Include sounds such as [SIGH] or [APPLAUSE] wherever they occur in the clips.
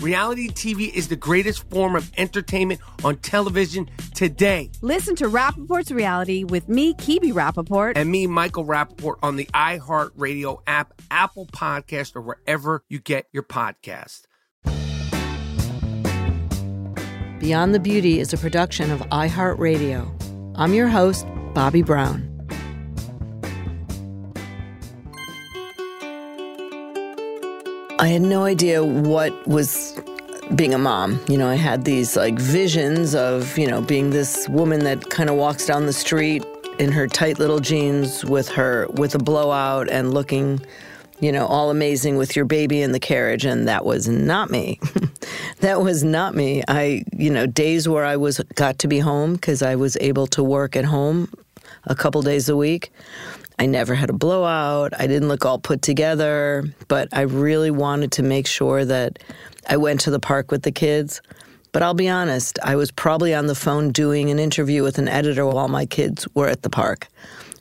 Reality TV is the greatest form of entertainment on television today. Listen to Rapaport's Reality with me, Kibi Rapaport. And me, Michael Rapaport, on the iHeartRadio app, Apple Podcast, or wherever you get your podcast. Beyond the Beauty is a production of iHeartRadio. I'm your host, Bobbi Brown. I had no idea what was being a mom. You know, I had these like visions of, you know, being this woman that kind of walks down the street in her tight little jeans with her with a blowout and looking, you know, all amazing with your baby in the carriage and that was not me. [LAUGHS] that was not me. I, you know, days where I was got to be home cuz I was able to work at home a couple days a week. I never had a blowout. I didn't look all put together, but I really wanted to make sure that I went to the park with the kids. But I'll be honest, I was probably on the phone doing an interview with an editor while my kids were at the park.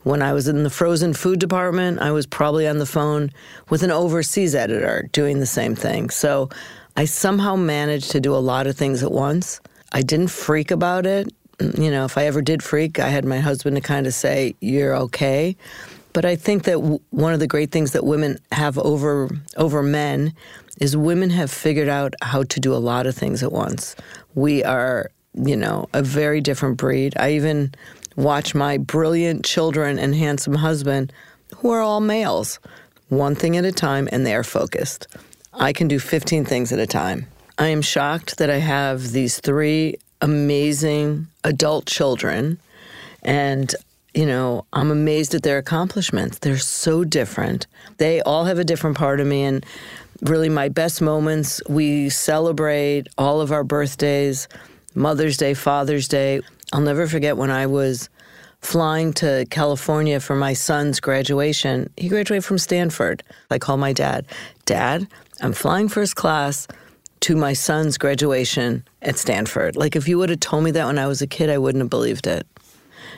When I was in the frozen food department, I was probably on the phone with an overseas editor doing the same thing. So I somehow managed to do a lot of things at once. I didn't freak about it you know, if I ever did freak, I had my husband to kind of say, "You're okay." But I think that w- one of the great things that women have over over men is women have figured out how to do a lot of things at once. We are, you know, a very different breed. I even watch my brilliant children and handsome husband, who are all males, one thing at a time, and they are focused. I can do 15 things at a time. I am shocked that I have these three amazing adult children. And, you know, I'm amazed at their accomplishments. They're so different. They all have a different part of me. And really, my best moments, we celebrate all of our birthdays Mother's Day, Father's Day. I'll never forget when I was flying to California for my son's graduation. He graduated from Stanford. I called my dad, Dad, I'm flying first class to my son's graduation at Stanford. Like, if you would have told me that when I was a kid, I wouldn't have believed it.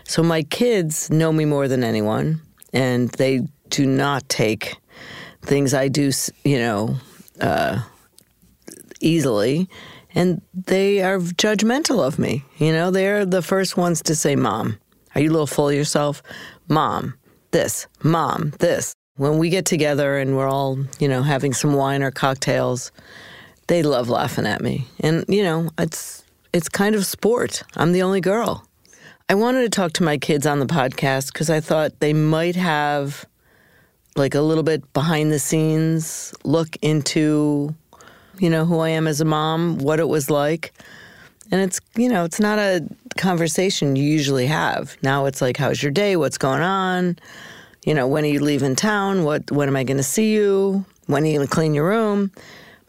So, my kids know me more than anyone, and they do not take things I do, you know, uh, easily. And they are judgmental of me. You know, they're the first ones to say, Mom, are you a little full of yourself? Mom, this. Mom, this. When we get together and we're all, you know, having some wine or cocktails, they love laughing at me. And, you know, it's it's kind of sport. I'm the only girl. I wanted to talk to my kids on the podcast because I thought they might have like a little bit behind the scenes look into, you know, who I am as a mom, what it was like. And it's, you know, it's not a conversation you usually have. Now it's like, how's your day? What's going on? You know, when are you leaving town? What when am I going to see you? When are you going to clean your room?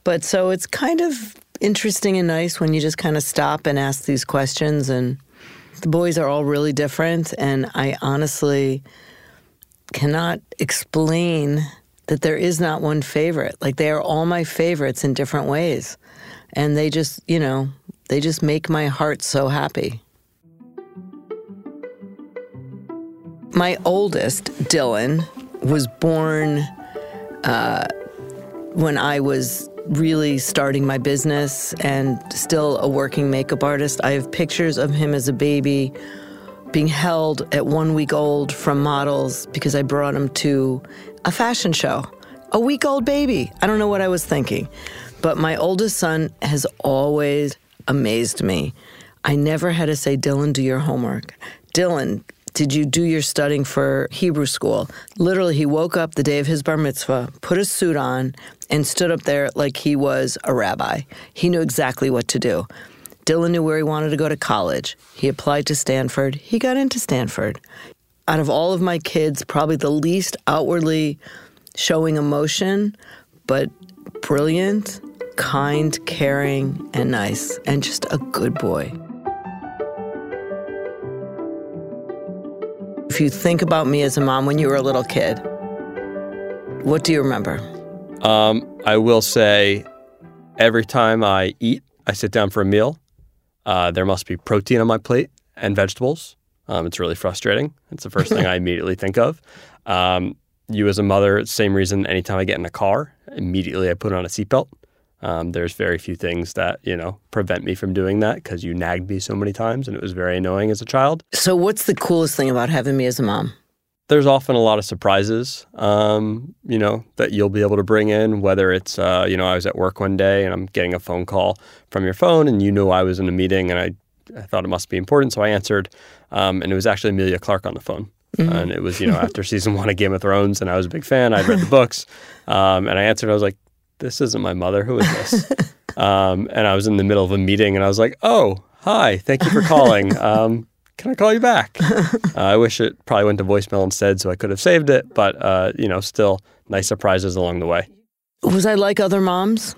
But so it's kind of interesting and nice when you just kind of stop and ask these questions. And the boys are all really different. And I honestly cannot explain that there is not one favorite. Like they are all my favorites in different ways. And they just, you know, they just make my heart so happy. My oldest, Dylan, was born uh, when I was really starting my business and still a working makeup artist. I have pictures of him as a baby being held at one week old from models because I brought him to a fashion show. A week old baby. I don't know what I was thinking. But my oldest son has always amazed me. I never had to say, Dylan, do your homework. Dylan, did you do your studying for Hebrew school? Literally, he woke up the day of his bar mitzvah, put a suit on, and stood up there like he was a rabbi. He knew exactly what to do. Dylan knew where he wanted to go to college. He applied to Stanford. He got into Stanford. Out of all of my kids, probably the least outwardly showing emotion, but brilliant, kind, caring, and nice, and just a good boy. If you think about me as a mom when you were a little kid, what do you remember? Um, I will say every time I eat, I sit down for a meal, uh, there must be protein on my plate and vegetables. Um, it's really frustrating. It's the first thing I [LAUGHS] immediately think of. Um, you, as a mother, same reason anytime I get in a car, immediately I put on a seatbelt. Um, there's very few things that you know prevent me from doing that because you nagged me so many times and it was very annoying as a child. So, what's the coolest thing about having me as a mom? There's often a lot of surprises, um, you know, that you'll be able to bring in. Whether it's, uh, you know, I was at work one day and I'm getting a phone call from your phone, and you knew I was in a meeting, and I, I thought it must be important, so I answered, um, and it was actually Emilia Clarke on the phone. Mm-hmm. And it was, you know, after [LAUGHS] season one of Game of Thrones, and I was a big fan. I'd read the books, [LAUGHS] um, and I answered. I was like, "This isn't my mother. Who is this?" [LAUGHS] um, and I was in the middle of a meeting, and I was like, "Oh, hi. Thank you for calling. [LAUGHS] Um, can I call you back?" uh, I wish it probably went to voicemail instead, so I could have saved it. But uh, you know, still nice surprises along the way. Was I like other moms?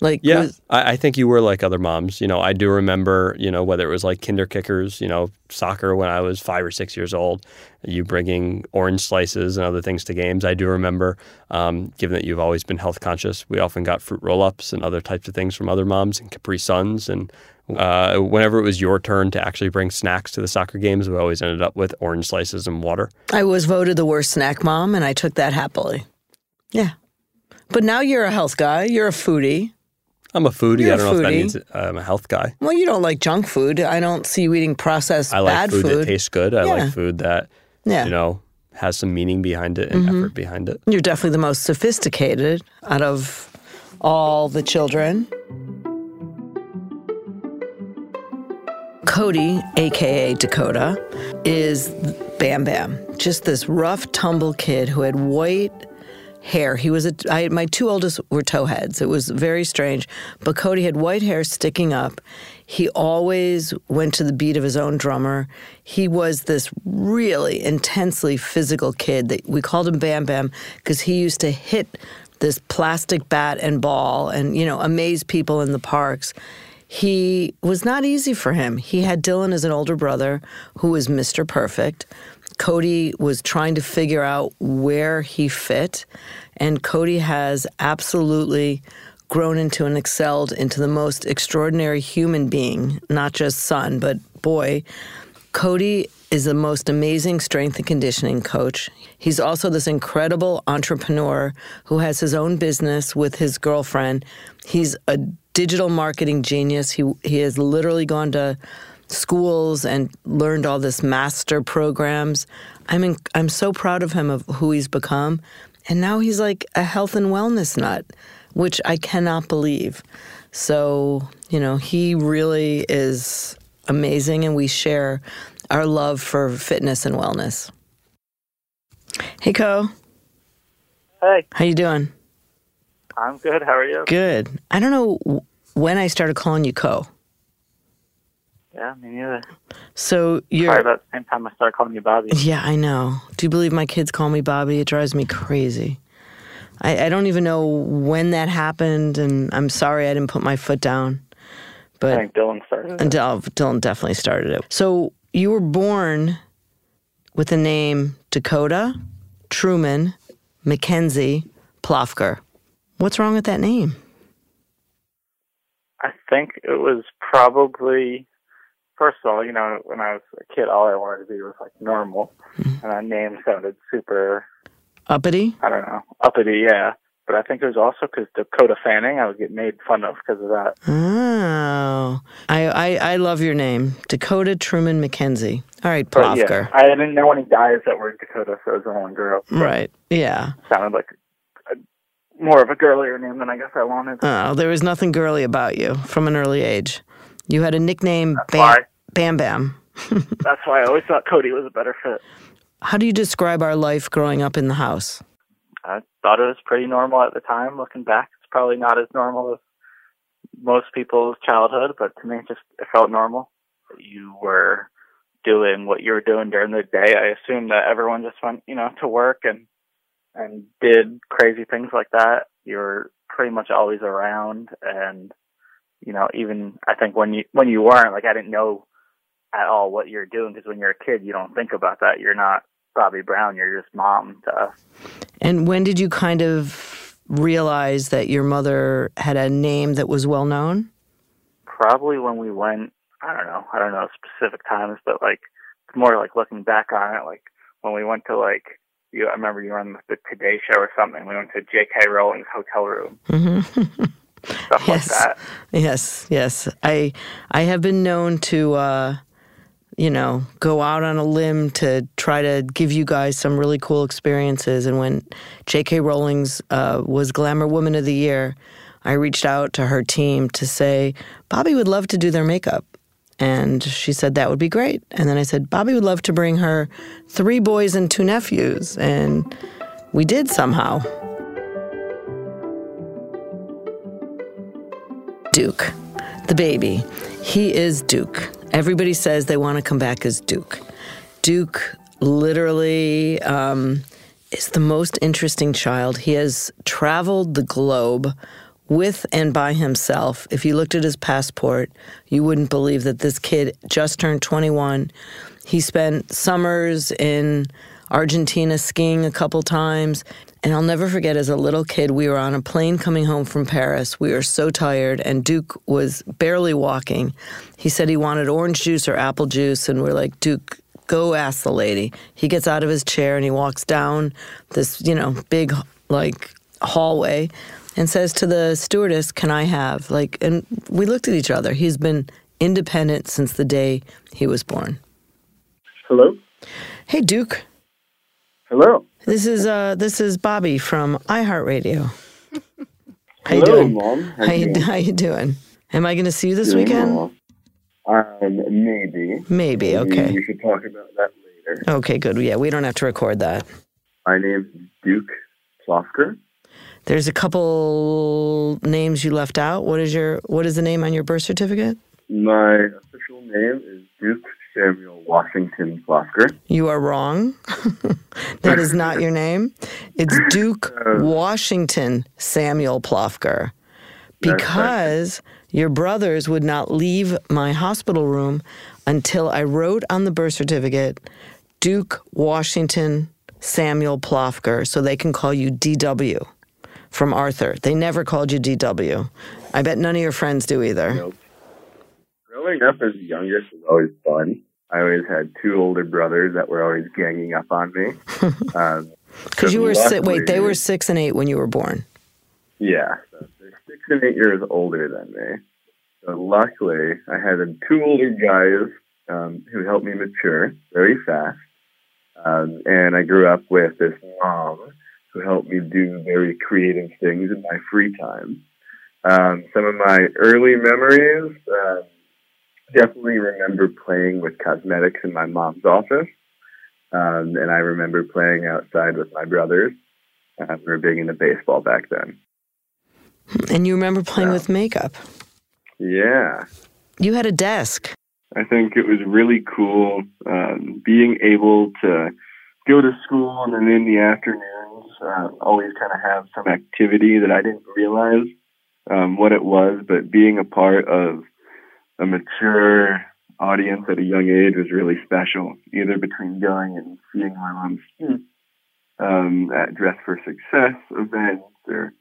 Like, yeah, was, I, I, think you were like other moms. You know, I do remember, you know, whether it was like kinder kickers, you know, soccer when I was five or six years old, you bringing orange slices and other things to games. I do remember, um, given that you've always been health conscious, we often got fruit roll ups and other types of things from other moms and Capri Suns. And uh, whenever it was your turn to actually bring snacks to the soccer games, we always ended up with orange slices and water. I was voted the worst snack mom, and I took that happily. Yeah. But now you're a health guy, you're a foodie. I'm a foodie. You're I don't know if that means I'm a health guy. Well, you don't like junk food. I don't see you eating processed I like bad food, food. that tastes good. I Yeah. like food that yeah. you know has some meaning behind it and mm-hmm. effort behind it. You're definitely the most sophisticated out of all the children. Cody, aka Dakota, is Bam Bam. Just this rough, tumble kid who had white hair. He was a. I, my two oldest were towheads. It was very strange. But Cody had white hair sticking up. He always went to the beat of his own drummer. He was this really intensely physical kid. That we called him Bam Bam because he used to hit this plastic bat and ball and you know amaze people in the parks he was not easy for him. He had Dylan as an older brother who was Mr. Perfect. Cody was trying to figure out where he fit, and Cody has absolutely grown into and excelled into the most extraordinary human being, not just son, but boy. Cody is the most amazing strength and conditioning coach. He's also this incredible entrepreneur who has his own business with his girlfriend. He's a digital marketing genius. He he has literally gone to schools and learned all this master programs. I'm in, I'm so proud of him of who he's become, and now he's like a health and wellness nut, which I cannot believe. So you know he really is amazing, and we share our love for fitness and wellness. Hey, Co. Hey, How you doing? I'm good. How are you? Good. I don't know when I started calling you Co. Yeah, me neither. So you're. Probably about the same time I started calling you Bobbi. Yeah, I know. Do you believe my kids call me Bobbi? It drives me crazy. I, I don't even know when that happened, and I'm sorry I didn't put my foot down. But I think Dylan started. it. Dylan definitely started it. So you were born with the name Dakota Truman Mackenzie Plofker. What's wrong with that name? I think it was probably, first of all, you know, when I was a kid, all I wanted to be was like normal. Mm-hmm. And that name sounded super, Uppity? I don't know, uppity, yeah. but I think it was also because Dakota Fanning. I would get made fun of because of that. Oh, I, I I love your name, Dakota Truman McKenzie. All right, But yeah, I didn't know any guys that were Dakota, so it was the one girl. Right. Yeah. sounded like a, more of a girlier name than I guess I wanted. Oh, there was nothing girly about you from an early age. You had a nickname, Bam why. Bam. Bam. [LAUGHS] That's why I always thought Cody was a better fit. How do you describe our life growing up in the house? I thought it was pretty normal at the time. Looking back, it's probably not as normal as most people's childhood, but to me, it just it felt normal. You were doing what you were doing during the day. I assumed that everyone just went, you know, to work and and did crazy things like that. You were pretty much always around, and you know, even I think when you when you weren't, like I didn't know at all what you're doing because when you're a kid, you don't think about that. You're not Bobbi Brown. You're just mom to us. And when did you kind of realize that your mother had a name that was well known? probably when we went I don't know, I don't know specific times, but like it's more like looking back on it, like when we went to like you I remember you were on the Today show or something, we went to JK Rowling's hotel room, hmm [LAUGHS] stuff like Yes. that. Yes, yes. I I have been known to uh you know, go out on a limb to try to give you guys some really cool experiences. And when J.K. Rowling's uh, was Glamour Woman of the Year, I reached out to her team to say Bobbi would love to do their makeup, and she said that would be great. And then I said Bobbi would love to bring her three boys and two nephews, and we did somehow. Duke, the baby. He is Duke. Everybody says they want to come back as Duke. Duke literally um, is the most interesting child. He has traveled the globe with and by himself. If you looked at his passport, you wouldn't believe that this kid just turned 21. He spent summers in Argentina skiing a couple times. And I'll never forget as a little kid, we were on a plane coming home from Paris. We were so tired, and Duke was barely walking. He said he wanted orange juice or apple juice, and we're like, Duke, go ask the lady. He gets out of his chair and he walks down this, you know, big, like, hallway and says to the stewardess, Can I have? Like, and we looked at each other. He's been independent since the day he was born. Hello? Hey, Duke. Hello. This is uh this is Bobbi from iHeartRadio. [LAUGHS] How you Hello, doing? Mom. How you how you doing? Am I going to see you this Doing weekend? well. Um, maybe. Maybe. Maybe Okay. We should talk about that later. Okay. Good. Yeah, we don't have to record that. My name's Duke Plofker. There's a couple names you left out. What is your What is the name on your birth certificate? My official name is Duke Samuel Washington Plofker. You are wrong. [LAUGHS] that is not your name. It's [LAUGHS] Duke uh, Washington Samuel Plofker. That's right. Because your brothers would not leave my hospital room until I wrote on the birth certificate Duke Washington Samuel Plofker so they can call you DW from Arthur. They never called you DW. I bet none of your friends do either. Nope. Growing up as the youngest was always fun. I always had two older brothers that were always ganging up on me. [LAUGHS] Um, Because you were si- wait, they were six and eight when you were born. Yeah, so they're six and eight years older than me. So luckily, I had two older guys um, who helped me mature very fast, um, and I grew up with this mom who helped me do very creative things in my free time. Um, some of my early memories um, definitely remember playing with cosmetics in my mom's office, um, and I remember playing outside with my brothers. Uh, we were big into baseball back then. And you remember playing Yeah. with makeup. Yeah, You had a desk. I think it was really cool um, being able to go to school and then in the afternoons uh, always kind of have some activity that I didn't realize um, what it was, but being a part of a mature audience at a young age was really special. Either between going and seeing my mom speak um, at Dress for Success events or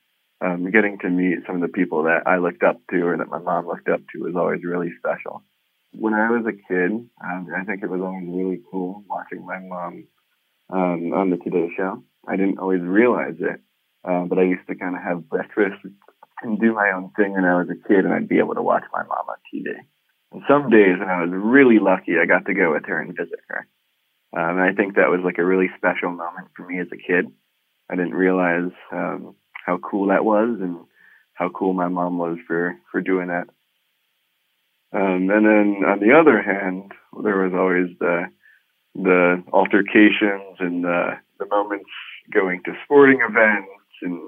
um, getting to meet some of the people that I looked up to or that my mom looked up to was always really special. When I was a kid, um, I think it was always really cool watching my mom um, on the Today Show. I didn't always realize it, Uh, but I used to kind of have breakfast and do my own thing when I was a kid, and I'd be able to watch my mom on TV. And some days when I was really lucky, I got to go with her and visit her. Um, and I think that was like a really special moment for me as a kid. I didn't realize um, how cool that was and how cool my mom was for for doing that. Um, and then on the other hand, there was always the the altercations and the the moments going to sporting events and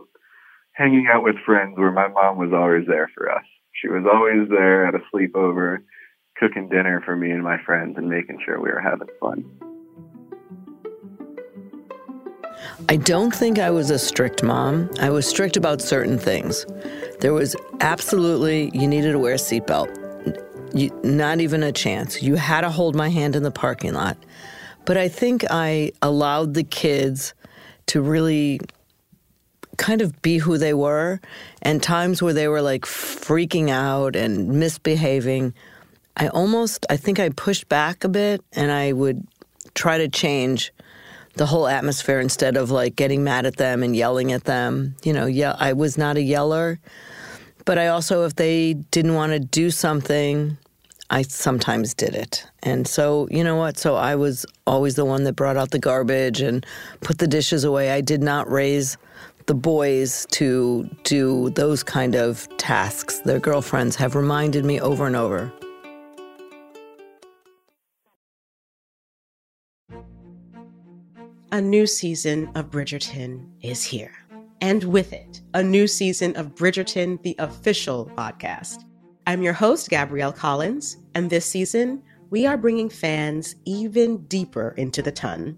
hanging out with friends where my mom was always there for us. She was always there at a sleepover, cooking dinner for me and my friends and making sure we were having fun. I don't think I was a strict mom. I was strict about certain things. There was absolutely, you needed to wear a seatbelt. You, not even a chance. You had to hold my hand in the parking lot. But I think I allowed the kids to really kind of be who they were. And times where they were like freaking out and misbehaving, I almost, I think I pushed back a bit and I would try to change the whole atmosphere instead of like getting mad at them and yelling at them. You know, yeah, I was not a yeller, but I also, if they didn't want to do something, I sometimes did it. And so, you know what? So I was always the one that brought out the garbage and put the dishes away. I did not raise the boys to do those kind of tasks. Their girlfriends have reminded me over and over. A new season of Bridgerton is here. And with it, a new season of Bridgerton, the official podcast. I'm your host, Gabrielle Collins, and this season, we are bringing fans even deeper into the ton.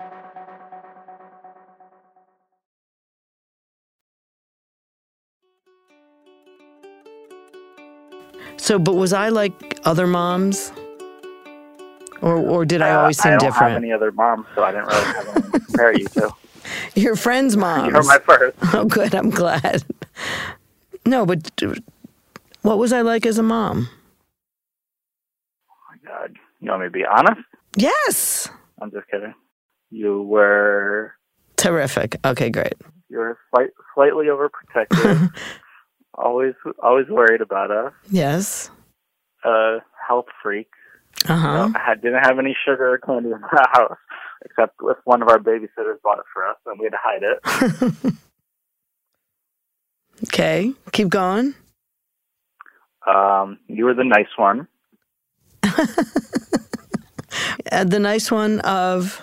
So, but was I like other moms? Or, or did I Uh, always seem different? I don't have any other moms, so I didn't really have anyone to compare you to. [LAUGHS] Your friends' moms. You're my first. [LAUGHS] Oh, good. I'm glad. No, but what was I like as a mom? Oh, my God, you want me to be honest? Yes. I'm just kidding. You were Terrific. Okay, great. you were slight, slightly overprotective. [LAUGHS] always always worried about us. Yes. A health freak. Uh huh. You know, I had, didn't have any sugar or candy in the [LAUGHS] house, except if one of our babysitters bought it for us, and we had to hide it. [LAUGHS] Okay, keep going. Um, you were the nice one. [LAUGHS] Uh, the nice one of.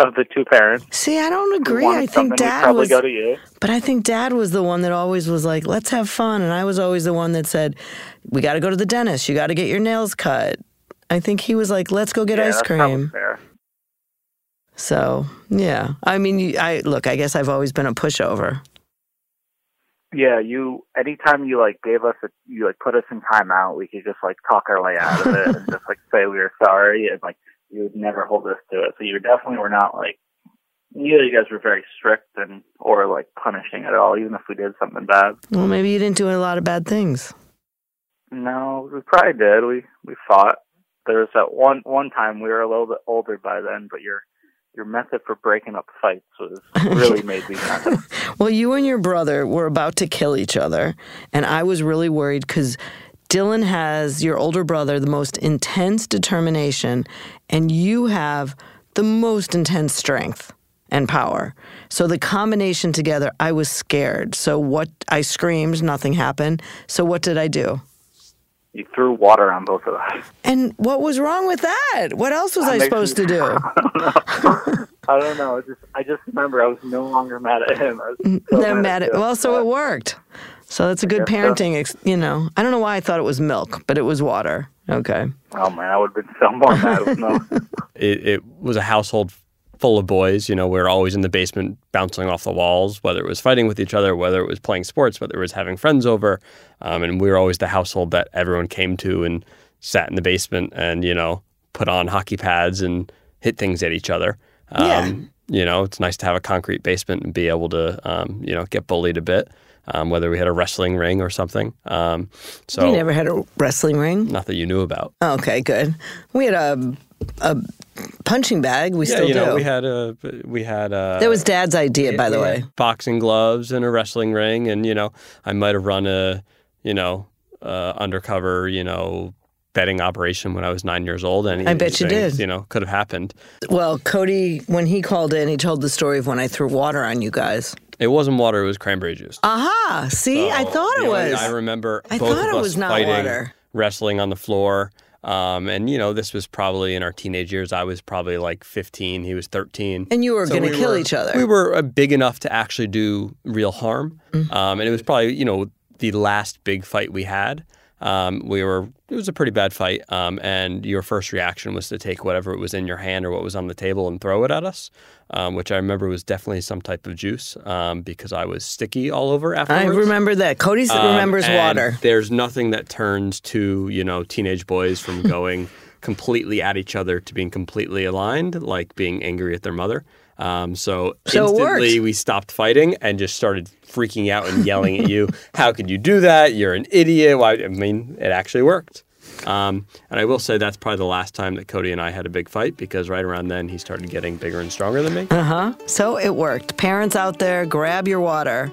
Of the two parents. See, I don't agree. I think dad probably was. go to you. But I think dad was the one that always was like, let's have fun. And I was always the one that said, we got to go to the dentist. You got to get your nails cut. I think he was like, let's go get yeah, ice cream. So, yeah. I mean, I look, I guess I've always been a pushover. Yeah, you. Anytime you like gave us a, you like put us in timeout, we could just like talk our way out of it [LAUGHS] and just like say we were sorry, and like you would never hold us to it. So you definitely were not like neither of you guys were very strict and or like punishing at all, even if we did something bad. Well, maybe you didn't do a lot of bad things. No, we probably did. We we fought. There was that one one time we were a little bit older by then, but your your method for breaking up fights was really [LAUGHS] made me of Well, you and your brother were about to kill each other, and I was really worried because Dylan has your older brother the most intense determination, and you have the most intense strength and power. So the combination together, I was scared. So what I screamed, nothing happened. So what did I do? you threw water on both of us. And what was wrong with that? What else was That I supposed to do? [LAUGHS] I don't know. I don't know. just I just remember I was no longer mad at him. I was so They're mad at, him. well, so it worked. So that's a good guess so. parenting, ex you know. I don't know why I thought it was milk, but it was water. Okay. Oh man, I would have been so more mad with no. [LAUGHS] it, it was a household full of boys. You know, we were always in the basement bouncing off the walls, whether it was fighting with each other, whether it was playing sports, whether it was having friends over. Um, and we were always the household that everyone came to and sat in the basement and, you know, put on hockey pads and hit things at each other. Um, Yeah. You know, it's nice to have a concrete basement and be able to, um, you know, get bullied a bit, um, whether we had a wrestling ring or something. Um, so, you never had a wrestling ring? not that you knew about. Okay, good. We had a a punching bag. We yeah, still you do. know, we had a we had a that was Dad's idea, by the way. boxing gloves and a wrestling ring, and you know, I might have run a you know uh, undercover you know betting operation when I was nine years old. And I bet you did. You know, could have happened. Well, Cody, when he called in, he told the story of when I threw water on you guys. It wasn't water; it was cranberry juice. Aha! See, I thought it know, was. I remember I both thought of it us was not fighting, water. wrestling on the floor. Um, and you know, this was probably in our teenage years. I was probably like 15. He was 13. And you were So going to we kill were- each other. We were uh, big enough to actually do real harm. Mm-hmm. Um, and it was probably, you know, the last big fight we had. Um, we were, it was a pretty bad fight. Um, and your first reaction was to take whatever was in your hand or what was on the table and throw it at us, um, which I remember was definitely some type of juice um, because I was sticky all over after. I afterwards. remember that. Cody Um, remembers and water. There's nothing that turns to you know teenage boys from [LAUGHS] going completely at each other to being completely aligned, like being angry at their mother. Um, so, So instantly we stopped fighting and just started freaking out and yelling at you. [LAUGHS] How could you do that? You're an idiot. Why? I mean, it actually worked. Um, and I will say that's probably the last time that Cody and I had a big fight because right around then he started getting bigger and stronger than me. Uh huh. So it worked. Parents out there, grab your water.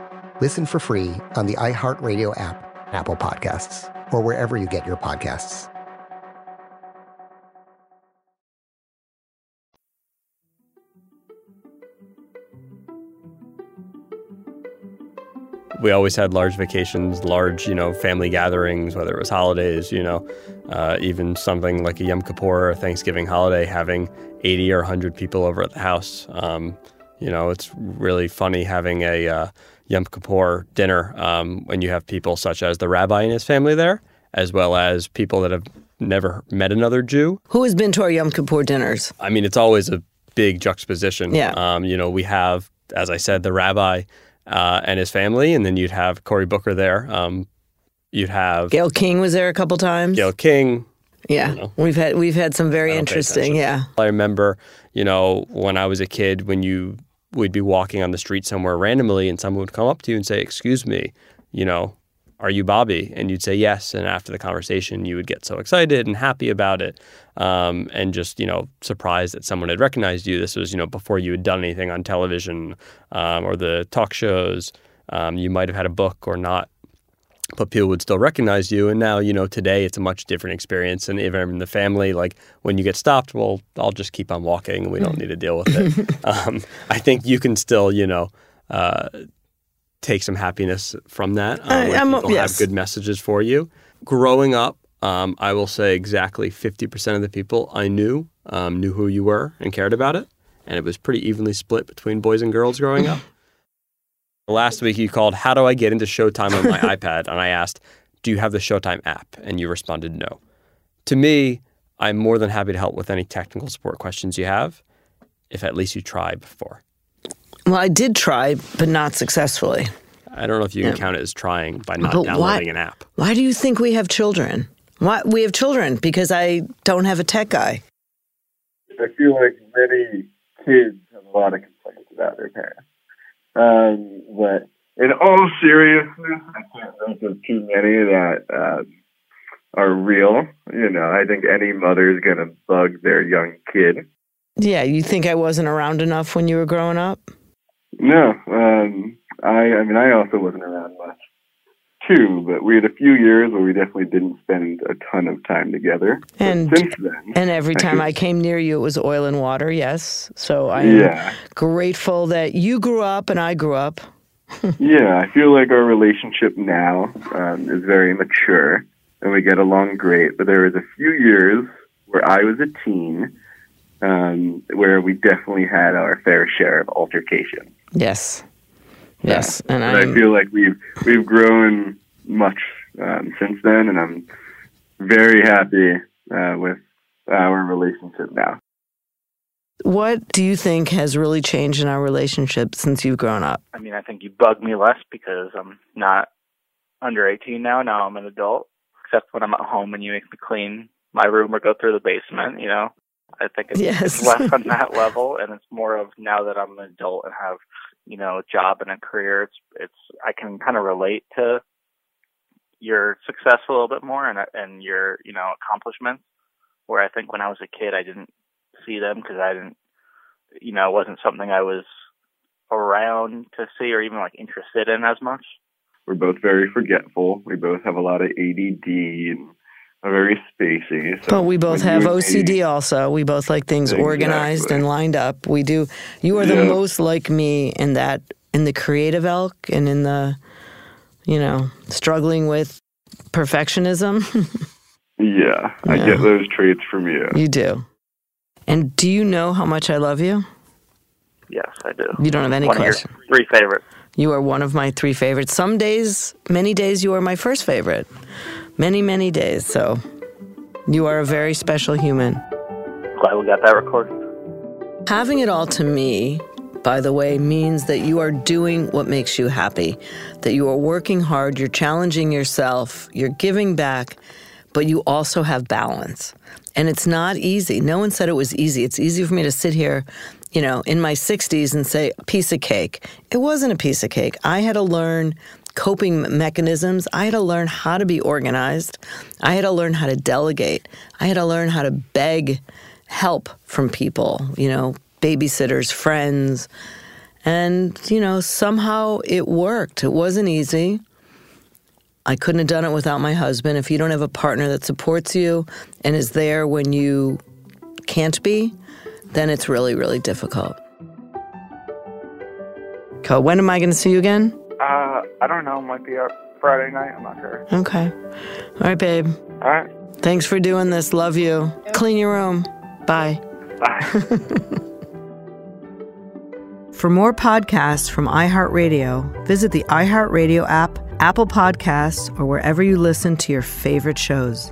Listen for free on the iHeartRadio app, Apple Podcasts, or wherever you get your podcasts. we always had large vacations, large, you know, family gatherings, whether it was holidays, you know, uh, even something like a Yom Kippur or Thanksgiving holiday, having 80 or 100 people over at the house. Um, you know, it's really funny having a uh, Yom Kippur dinner um, when you have people such as the rabbi and his family there, as well as people that have never met another Jew. Who has been to our Yom Kippur dinners? I mean, it's always a big juxtaposition. Yeah. Um, you know, we have, as I said, the rabbi uh, and his family, and then you'd have Cory Booker there. Um, you'd have Gayle King was there a couple times. Gayle King. Yeah, we've had we've had some very I don't pay interesting. Yeah, I remember, you know, when I was a kid, when you would be walking on the street somewhere randomly, and someone would come up to you and say, "Excuse me, you know, are you Bobbi?" And you'd say yes, and after the conversation, you would get so excited and happy about it, um, and just you know surprised that someone had recognized you. This was you know before you had done anything on television um, or the talk shows. Um, you might have had a book or not, but people would still recognize you. And now, you know, today it's a much different experience. And even in the family, like when you get stopped, well, I'll just keep on walking. We don't need to deal with it. [LAUGHS] um, I think you can still, you know, uh, take some happiness from that. Uh, I- when people yes. have good messages for you. Growing up, um, I will say exactly 50% of the people I knew um, knew who you were and cared about it. And it was pretty evenly split between boys and girls growing up. [LAUGHS] Last week you called, How do I get into Showtime on my [LAUGHS] iPad? And I asked, Do you have the Showtime app? And you responded, No. To me, I'm more than happy to help with any technical support questions you have, if at least you try before. Well, I did try, but not successfully. I don't know if you can Yeah. count it as trying by not But downloading why- an app. Why do you think we have children? Why we have children? Because I don't have a tech guy. I feel like many kids have a lot of complaints about their parents. Um, but in all seriousness, I can't think of too many that um, are real. You know, I think any mother's going to bug their young kid. Yeah, you think I wasn't around enough when you were growing up? No, um, I, I mean, I also wasn't around much too, but we had a few years where we definitely didn't spend a ton of time together. But And since then, and every time I came near you, it was oil and water. Yes, so I am Yeah. grateful that you grew up and I grew up. [LAUGHS] yeah, I feel like our relationship now um, is very mature and we get along great. But there was a few years where I was a teen um, where we definitely had our fair share of altercations. Yes, yes, and I feel like we've we've grown much um, since then, and I'm very happy uh, with our relationship now. What do you think has really changed in our relationship since you've grown up? I mean, I think you bug me less because I'm not under 18 now. Now I'm an adult, except when I'm at home and you make me clean my room or go through the basement, you know. I think it's, Yes. it's less on that level, and it's more of now that I'm an adult and have, you know, a job and a career. It's it's I can kind of relate to your success a little bit more and and your you know accomplishments. Where I think when I was a kid, I didn't see them because I didn't, you know, it wasn't something I was around to see or even like interested in as much. We're both very forgetful. We both have a lot of ADD and are very spacey. So But we both have you and me- OCD also. We both like things organized and lined up. We do. You are the Yeah. most like me in that, in the creative elk and in the, you know, struggling with perfectionism. [LAUGHS] Yeah, I Yeah. get those traits from you. you do. And do you know how much I love you? Yes, I do. You don't have any One question. three favorites. You are one of my three favorites. Some days, many days, you are my first favorite. Many, many days. So you are a very special human. Glad we got that recorded. Having it all to me, by the way, means that you are doing what makes you happy, that you are working hard, you're challenging yourself, you're giving back, but you also have balance. And it's not easy. No one said it was easy. It's easy for me to sit here, you know, in my 60s and say, piece of cake. It wasn't a piece of cake. I had to learn coping mechanisms. I had to learn how to be organized. I had to learn how to delegate. I had to learn how to beg help from people, you know, babysitters, friends. And, you know, somehow it worked. It wasn't easy. I couldn't have done it without my husband. If you don't have a partner that supports you and is there when you can't be, then it's really, really difficult. Okay, when am I going to see you again? Uh, I don't know. Might be out Friday night. I'm not sure. Okay. All right, babe. All right. Thanks for doing this. Love you. Clean your room. Bye. Bye. [LAUGHS] For more podcasts from iHeartRadio, visit the iHeartRadio app, Apple Podcasts, or wherever you listen to your favorite shows.